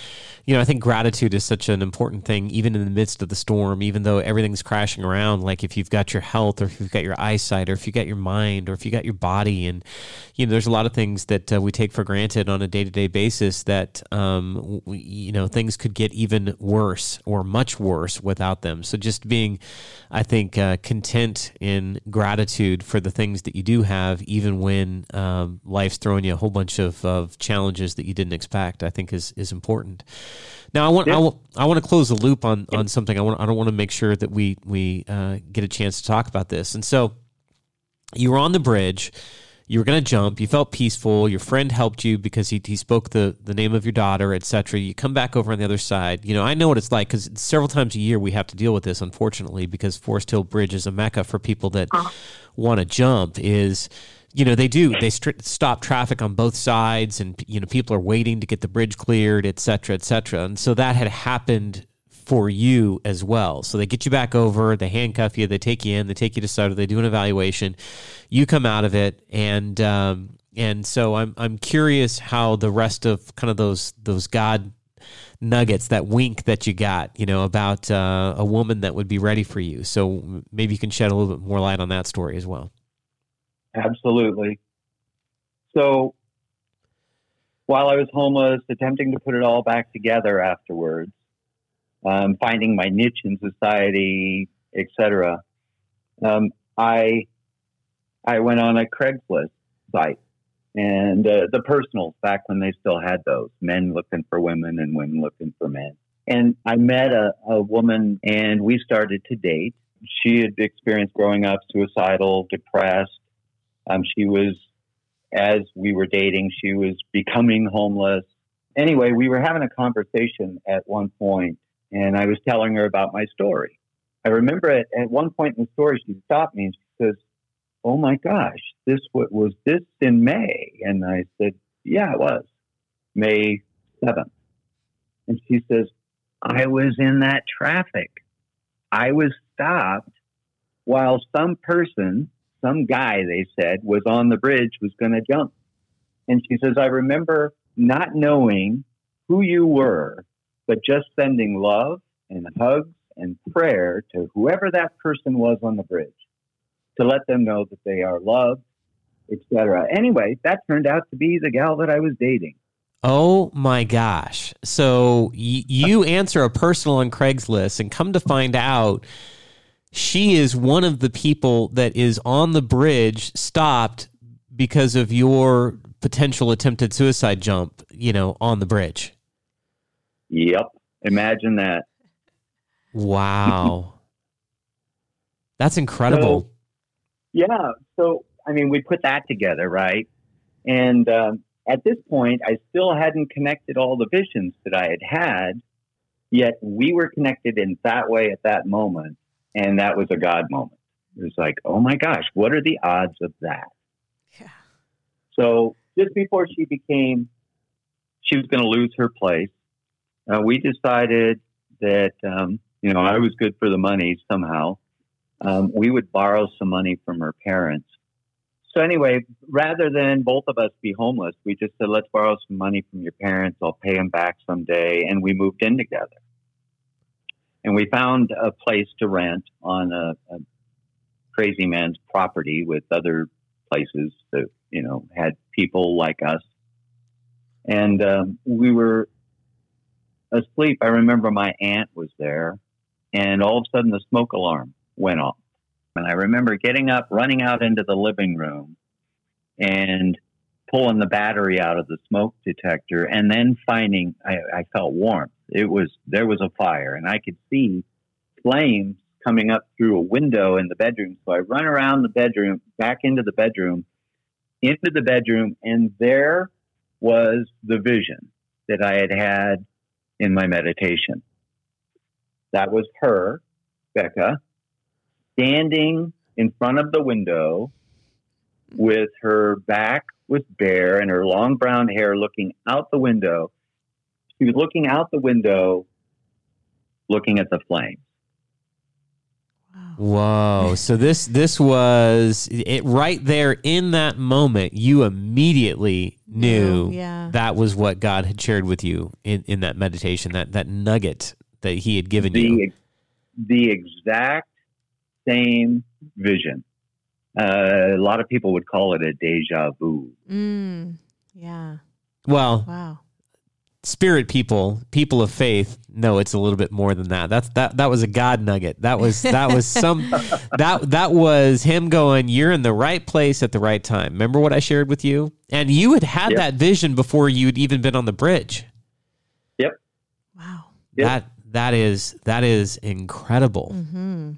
you know, I think gratitude is such an important thing, even in the midst of the storm. Even though everything's crashing around, like if you've got your health, or if you've got your eyesight, or if you got your mind, or if you got your body, and you know, there's a lot of things that uh, we take for granted on a day to day basis. That um, we, you know, things could get even worse or much worse without them. So just being, I think, uh, content in gratitude for the things that you do have, even when um, life's throwing you a whole bunch of, of challenges that you didn't expect, I think is is important. Now, I want I want, I want to close the loop on on something. I want I don't want to make sure that we we uh, get a chance to talk about this. And so, you were on the bridge. You were going to jump. You felt peaceful. Your friend helped you because he, he spoke the, the name of your daughter, etc. You come back over on the other side. You know, I know what it's like because several times a year we have to deal with this, unfortunately, because Foresthill Bridge is a mecca for people that want to jump. Is you know they do they stop traffic on both sides, and you know people are waiting to get the bridge cleared, et cetera et cetera And so that had happened for you as well. So they get you back over, they handcuff you, they take you in, they take you to Sutter, they do an evaluation. You come out of it, and um, and so I'm I'm curious how the rest of kind of those those God nuggets, that wink that you got, you know, about uh, a woman that would be ready for you. So maybe you can shed a little bit more light on that story as well. Absolutely. So while I was homeless, attempting to put it all back together afterwards, um, finding my niche in society, etc. Um, I I went on a Craigslist site and uh, the personals back when they still had those men looking for women and women looking for men. And I met a, a woman and we started to date. She had experienced growing up suicidal, depressed. Um, she was, as we were dating, she was becoming homeless. Anyway, we were having a conversation at one point, and I was telling her about my story. I remember at, at one point in the story, she stopped me and she says, "Oh my gosh, this what was this in May?" And I said, "Yeah, it was May seventh. And she says, "I was in that traffic. I was stopped while some person, some guy, they said, was on the bridge, was going to jump." And she says, "I remember not knowing who you were, but just sending love and hugs." And prayer to whoever that person was on the bridge to let them know that they are loved, etc. Anyway, that turned out to be the gal that I was dating. Oh my gosh. So y- you answer a personal on Craigslist and come to find out she is one of the people that is on the bridge stopped because of your potential attempted suicide jump, you know, on the bridge. Yep. Imagine that. Wow. That's incredible. So, yeah. So, I mean, we put that together, right? And um, at this point, I still hadn't connected all the visions that I had had, yet we were connected in that way at that moment. And that was a God moment. It was like, oh my gosh, what are the odds of that? Yeah. So, just before she became, she was going to lose her place, uh, we decided that, um, you know, I was good for the money somehow um, we would borrow some money from her parents. So anyway, rather than both of us be homeless, we just said, let's borrow some money from your parents. I'll pay them back someday. And we moved in together. And we found a place to rent on a, a crazy man's property with other places that, you know, had people like us. And um, we were asleep. I remember my aunt was there, and all of a sudden the smoke alarm went off. And I remember getting up, running out into the living room and pulling the battery out of the smoke detector and then finding I, I felt warmth. It was there was a fire and I could see flames coming up through a window in the bedroom. So I run around the bedroom, back into the bedroom, into the bedroom, and there was the vision that I had had in my meditation. That was her, Becca, standing in front of the window with her back was bare and her long brown hair looking out the window. She was looking out the window, looking at the flames. Whoa! So this this was it right there in that moment. You immediately knew Yeah. that was what God had shared with you in, in that meditation. That that nugget that He had given you. The, the exact same vision. Uh, a lot of people would call it a deja vu. Mm. Yeah. Well, Wow. Spirit people, people of faith, know it's a little bit more than that. That's that that was a God nugget. That was that was some that that was him going, You're in the right place at the right time. Remember what I shared with you? And you had had Yep. that vision before you'd even been on the bridge. Yep. Wow. Yep. That that is that is incredible. Mm-hmm.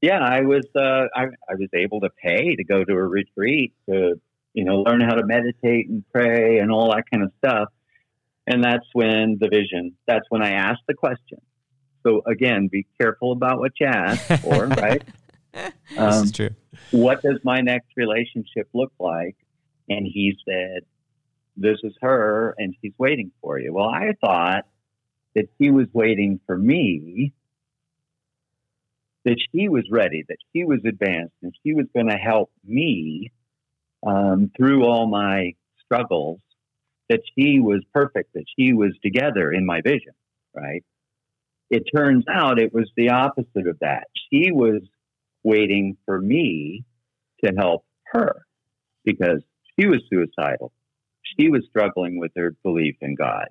Yeah, I was uh, I, I was able to pay to go to a retreat to you know learn how to meditate and pray and all that kind of stuff. And that's when the vision. That's when I ask the question. So again, be careful about what you ask for, right? this Um, is true. what does my next relationship look like? And he said, This is her, and she's waiting for you. Well, I thought that she was waiting for me, that she was ready, that she was advanced, and she was going to help me um, through all my struggles, that she was perfect, that she was together in my vision, right? It turns out it was the opposite of that. She was waiting for me to help her because she was suicidal. she was struggling with her belief in God.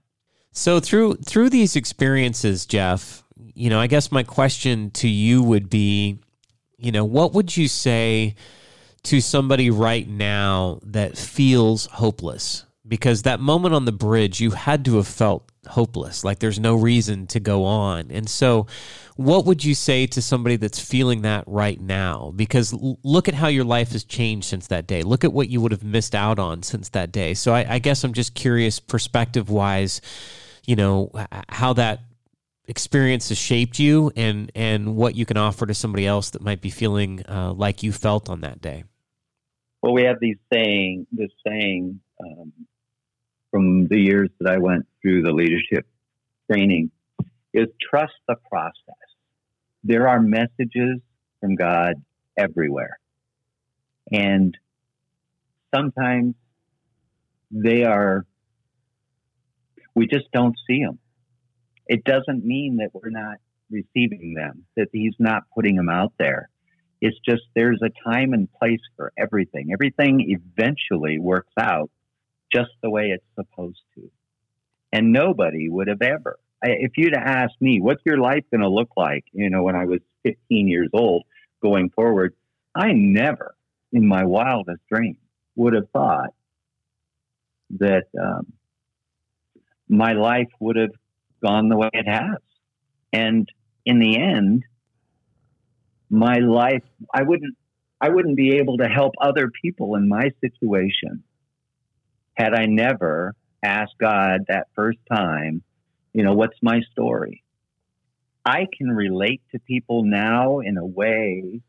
So through through these experiences, Jeff, you know, I guess my question to you would be, you know, what would you say to somebody right now that feels hopeless? Because that moment on the bridge, you had to have felt hopeless, like there's no reason to go on. And so, what would you say to somebody that's feeling that right now? Because look at how your life has changed since that day. Look at what you would have missed out on since that day. So, I, I guess I'm just curious, perspective wise, you know, how that experience has shaped you and and what you can offer to somebody else that might be feeling uh, like you felt on that day well we have these saying this saying um, from the years that I went through the leadership training is trust the process. There are messages from God everywhere. And sometimes they are, we just don't see them. It doesn't mean that we're not receiving them, that He's not putting them out there. It's just there's a time and place for everything. Everything eventually works out just the way it's supposed to. And nobody would have ever, if you'd asked me, what's your life going to look like, you know, when I was 15 years old going forward, I never in my wildest dreams would have thought that um, my life would have gone the way it has. And in the end, my life, I wouldn't, I wouldn't be able to help other people in my situation had I never asked God that first time, you know, what's my story? I can relate to people now in a way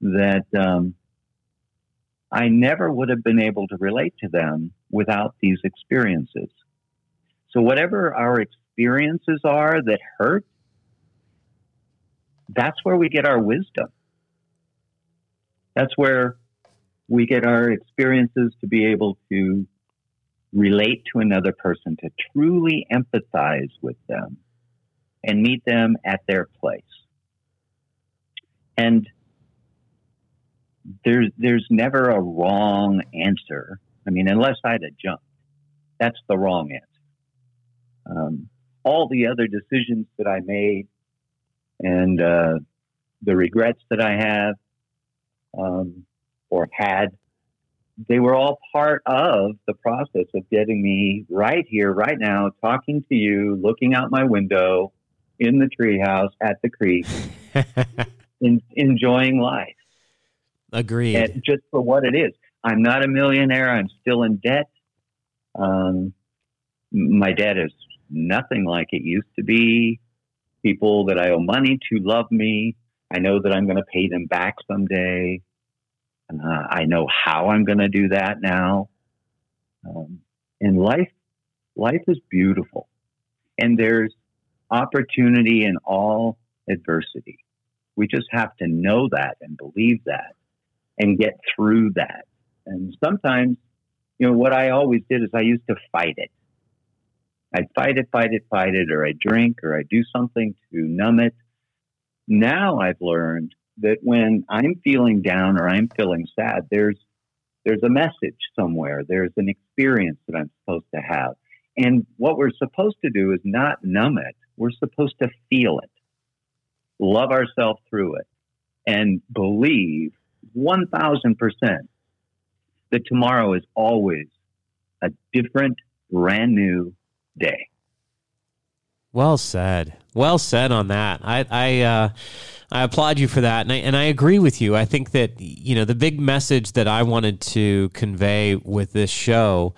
that um, I never would have been able to relate to them without these experiences. So, whatever our experiences are that hurt, that's where we get our wisdom. That's where we get our experiences to be able to relate to another person, to truly empathize with them and meet them at their place. And there's there's never a wrong answer. I mean, unless I'd have jumped, that's the wrong answer. Um, all the other decisions that I made and uh, the regrets that I have um, or had they were all part of the process of getting me right here, right now, talking to you, looking out my window in the treehouse at the creek, in, enjoying life. Agreed. And just for what it is. I'm not a millionaire. I'm still in debt. Um, my debt is nothing like it used to be. People that I owe money to love me. I know that I'm going to pay them back someday. Uh, I know how I'm going to do that now. Um, and life, life is beautiful, and there's opportunity in all adversity. We just have to know that and believe that, and get through that. And sometimes, you know, what I always did is I used to fight it. I'd fight it, fight it, fight it, or I drink, or I do something to numb it. Now I've learned that when I'm feeling down or I'm feeling sad, there's there's a message somewhere. There's an experience that I'm supposed to have. And what we're supposed to do is not numb it. We're supposed to feel it, love ourselves through it, and believe 1000% that tomorrow is always a different, brand new day. Well said. Well said on that. I, I, uh, I applaud you for that, and I, and I agree with you. I think that you know the big message that I wanted to convey with this show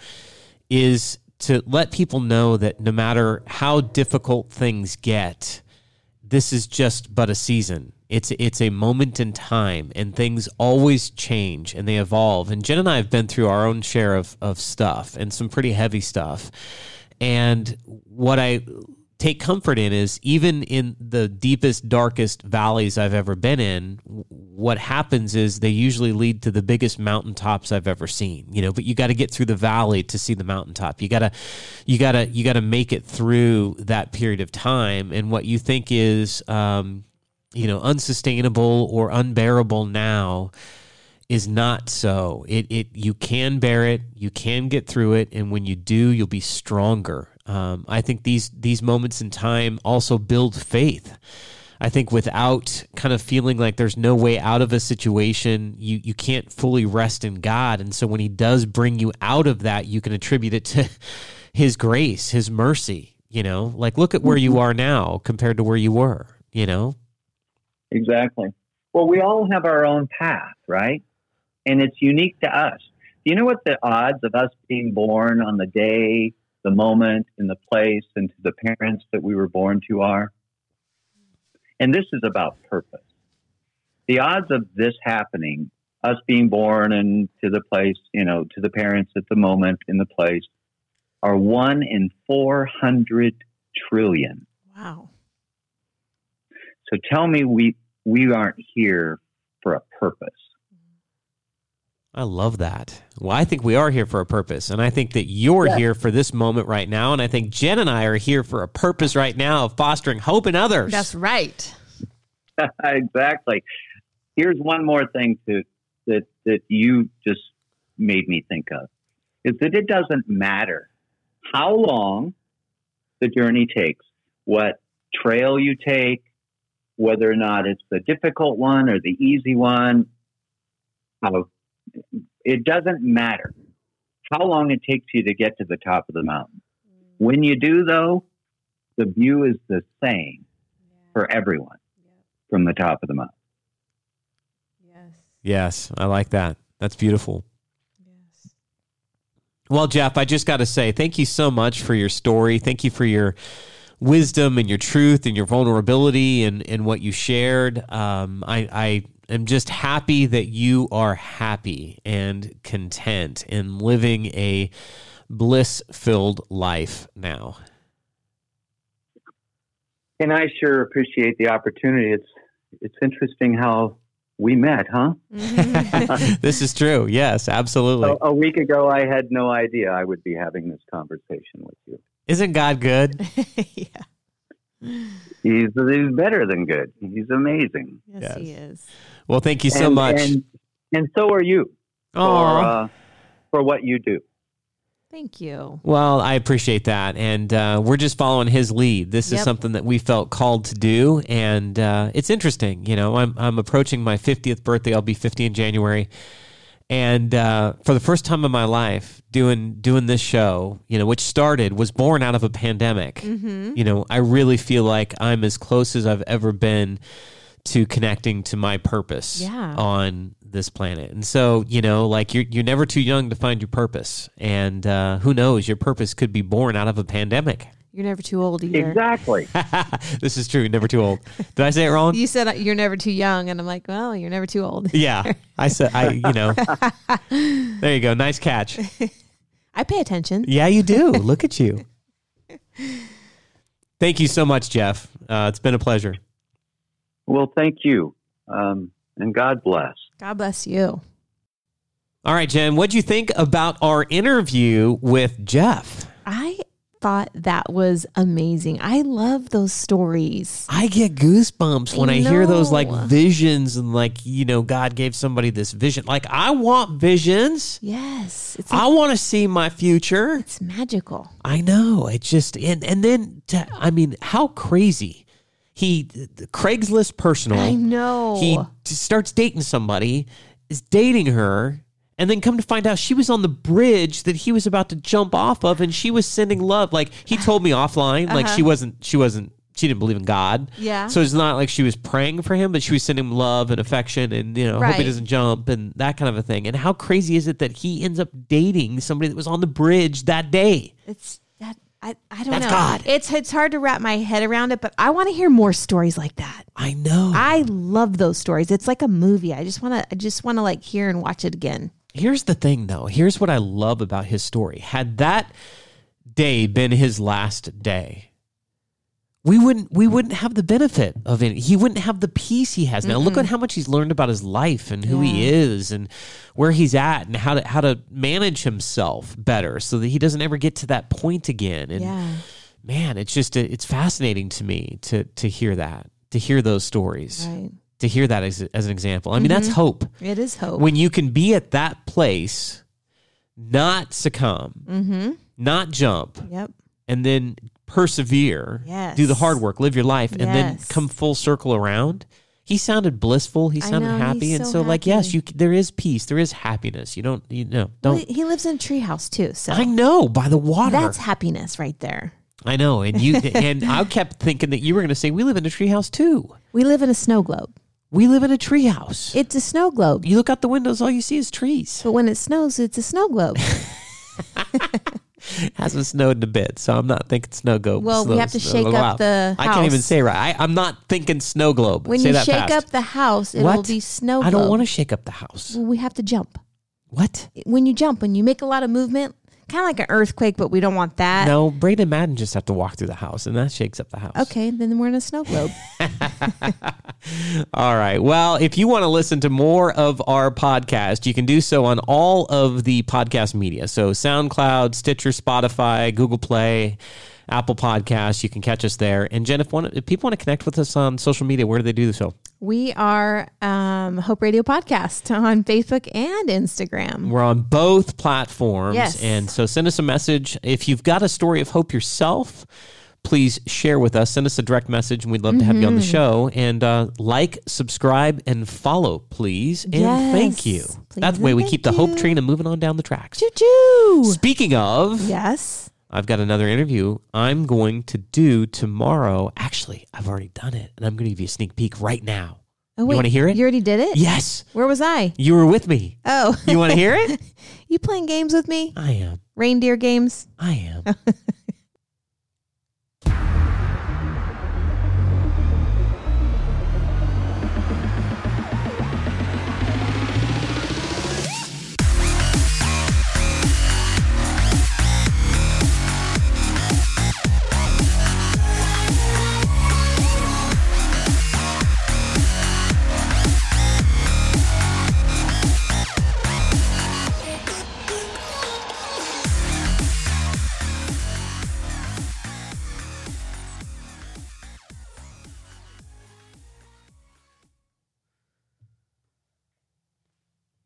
is to let people know that no matter how difficult things get, this is just but a season. It's it's a moment in time, and things always change and they evolve. And Jen and I have been through our own share of of stuff and some pretty heavy stuff. And what I take comfort in is even in the deepest, darkest valleys I've ever been in, what happens is they usually lead to the biggest mountaintops I've ever seen. You know, but you got to get through the valley to see the mountaintop. You gotta, you gotta, you gotta make it through that period of time. And what you think is, um, you know, unsustainable or unbearable now is not so. It it you can bear it, you can get through it, and when you do, you'll be stronger. Um, I think these these moments in time also build faith. I think without kind of feeling like there's no way out of a situation, you you can't fully rest in God, and so when He does bring you out of that, you can attribute it to His grace, His mercy. You know, like look at where you are now compared to where you were. You know, Exactly. Well, we all have our own path, right? And it's unique to us. Do you know what the odds of us being born on the day, the moment, in the place, and to the parents that we were born to are? And this is about purpose. The odds of this happening, us being born and to the place, you know, to the parents at the moment, in the place, are one in 400 trillion. Wow. So tell me we we aren't here for a purpose. I love that. Well, I think we are here for a purpose. And I think that you're Yeah. here for this moment right now. And I think Jen and I are here for a purpose right now of fostering hope in others. That's right. exactly. Here's one more thing to that that you just made me think of is that it doesn't matter how long the journey takes, what trail you take, whether or not it's the difficult one or the easy one. How it doesn't matter how long it takes you to get to the top of the mountain. When you do, though, the view is the same for everyone from the top of the mountain. Yes. yes, I like that. That's beautiful. Yes. Well, Jeff, I just got to say thank you so much for your story. Thank you for your wisdom and your truth and your vulnerability and, and what you shared. Um, I, I am just happy that you are happy and content and living a bliss filled life now. And I sure appreciate the opportunity. It's it's interesting how we met, huh? Mm-hmm. this is true. Yes, absolutely. A, a week ago, I had no idea I would be having this conversation with you. Isn't God good? yeah. He's he's better than good. He's amazing. Yes, Yes. he is. Well, thank you so and, much. and, and so are you for uh, for what you do. Thank you. Well, I appreciate that, and uh, we're just following his lead. This is something that we felt called to do, and uh, it's interesting. You know, I'm I'm approaching my 50th birthday. I'll be 50 in January, and uh, for the first time in my life, doing doing this show, you know, which started was born out of a pandemic. Mm-hmm. You know, I really feel like I'm as close as I've ever been to connecting to my purpose Yeah. on this planet. And so, you know, like you're you're never too young to find your purpose. And uh, who knows, your purpose could be born out of a pandemic. You're never too old either. Exactly. this is true. Never too old. Did I say it wrong? You said uh, you're never too young, and I'm like, well, you're never too old. Yeah, I said I. You know, there you go. Nice catch. I pay attention. Yeah, you do. Look at you. Thank you so much, Jeff. Uh, it's been a pleasure. well, thank you, um, and God bless. God bless you. All right, Jen, what'd you think about our interview with Jeff? I thought that was amazing. I love those stories. I get goosebumps when I, I hear those like visions and like, you know, God gave somebody this vision. Like, I want visions. Yes, it's I want to see my future. it's magical. I know. It just and and then to, I mean, how crazy. He Craigslist personal. I know. He starts dating somebody, is dating her, and then come to find out she was on the bridge that he was about to jump off of, and she was sending love. Like he told me offline, like she wasn't, she wasn't, she didn't believe in God. Uh-huh. Yeah. So it's not like she was praying for him, but she was sending him love and affection, and you know, hope he Right. doesn't jump and that kind of a thing. And how crazy is it that he ends up dating somebody that was on the bridge that day? It's that I, I don't That's know. God. It's it's hard to wrap my head around it, but I want to hear more stories like that. I know. I love those stories. It's like a movie. I just want to I just want to like hear and watch it again. Here's the thing, though. Here's what I love about his story. Had that day been his last day, we wouldn't we wouldn't have the benefit of it. He wouldn't have the peace he has now. Look at how much he's learned about his life and who he is and where he's at and how to how to manage himself better so that he doesn't ever get to that point again. And Yeah. man, it's just it's fascinating to me to to hear that, to hear those stories. Right. To hear that as, as an example. I mean, that's hope. It is hope. When you can be at that place, not succumb, mm-hmm. not jump, Yep. and then persevere, Yes. do the hard work, live your life, and then come full circle around. He sounded blissful. He sounded know, happy, and so so like yes, you there is peace, there is happiness. You don't you know don't. he he lives in a treehouse too, so I know by the water. that's happiness right there. I know, and you and I kept thinking that you were going to say we live in a treehouse too. We live in a snow globe. We live in a treehouse. It's a snow globe, You look out the windows, all you see is trees. but when it snows, it's a snow globe. Hasn't snowed in a bit, so I'm not thinking snow globe. Well, we have to snow shake up the I can't even say right. I, I'm not thinking snow globe. When say you shake fast. up the house, it'll be snow globe. I don't want to shake up the house. Well, we have to jump. What? When you jump, when you make a lot of movement, kind of like an earthquake, but we don't want that. No, Braden Madden just have to walk through the house, and that shakes up the house. Okay, then we're in a snow globe. All right. Well, if you want to listen to more of our podcast, you can do so on all of the podcast media. So SoundCloud, Stitcher, Spotify, Google Play, Apple Podcasts. You can catch us there. And Jen, if, one, if people want to connect with us on social media, where do they do so? we are um, Hope Radio Podcast on Facebook and Instagram. We're on both platforms. Yes. And so send us a message. If you've got a story of hope yourself, please share with us. Send us a direct message, and we'd love to have you on the Mm-hmm. show. And uh, like, subscribe, and follow, please. And Yes. thank you. Please That's the way we keep the hope train and moving on down the tracks. Choo choo. Speaking of, Yes. I've got another interview I'm going to do tomorrow. Actually, I've already done it, and I'm going to give you a sneak peek right now. Oh, wait, wanna hear it? You already did it? Yes, Where was I? you were with me. Oh, You want to hear it? you playing games with me? I am. Reindeer games? I am.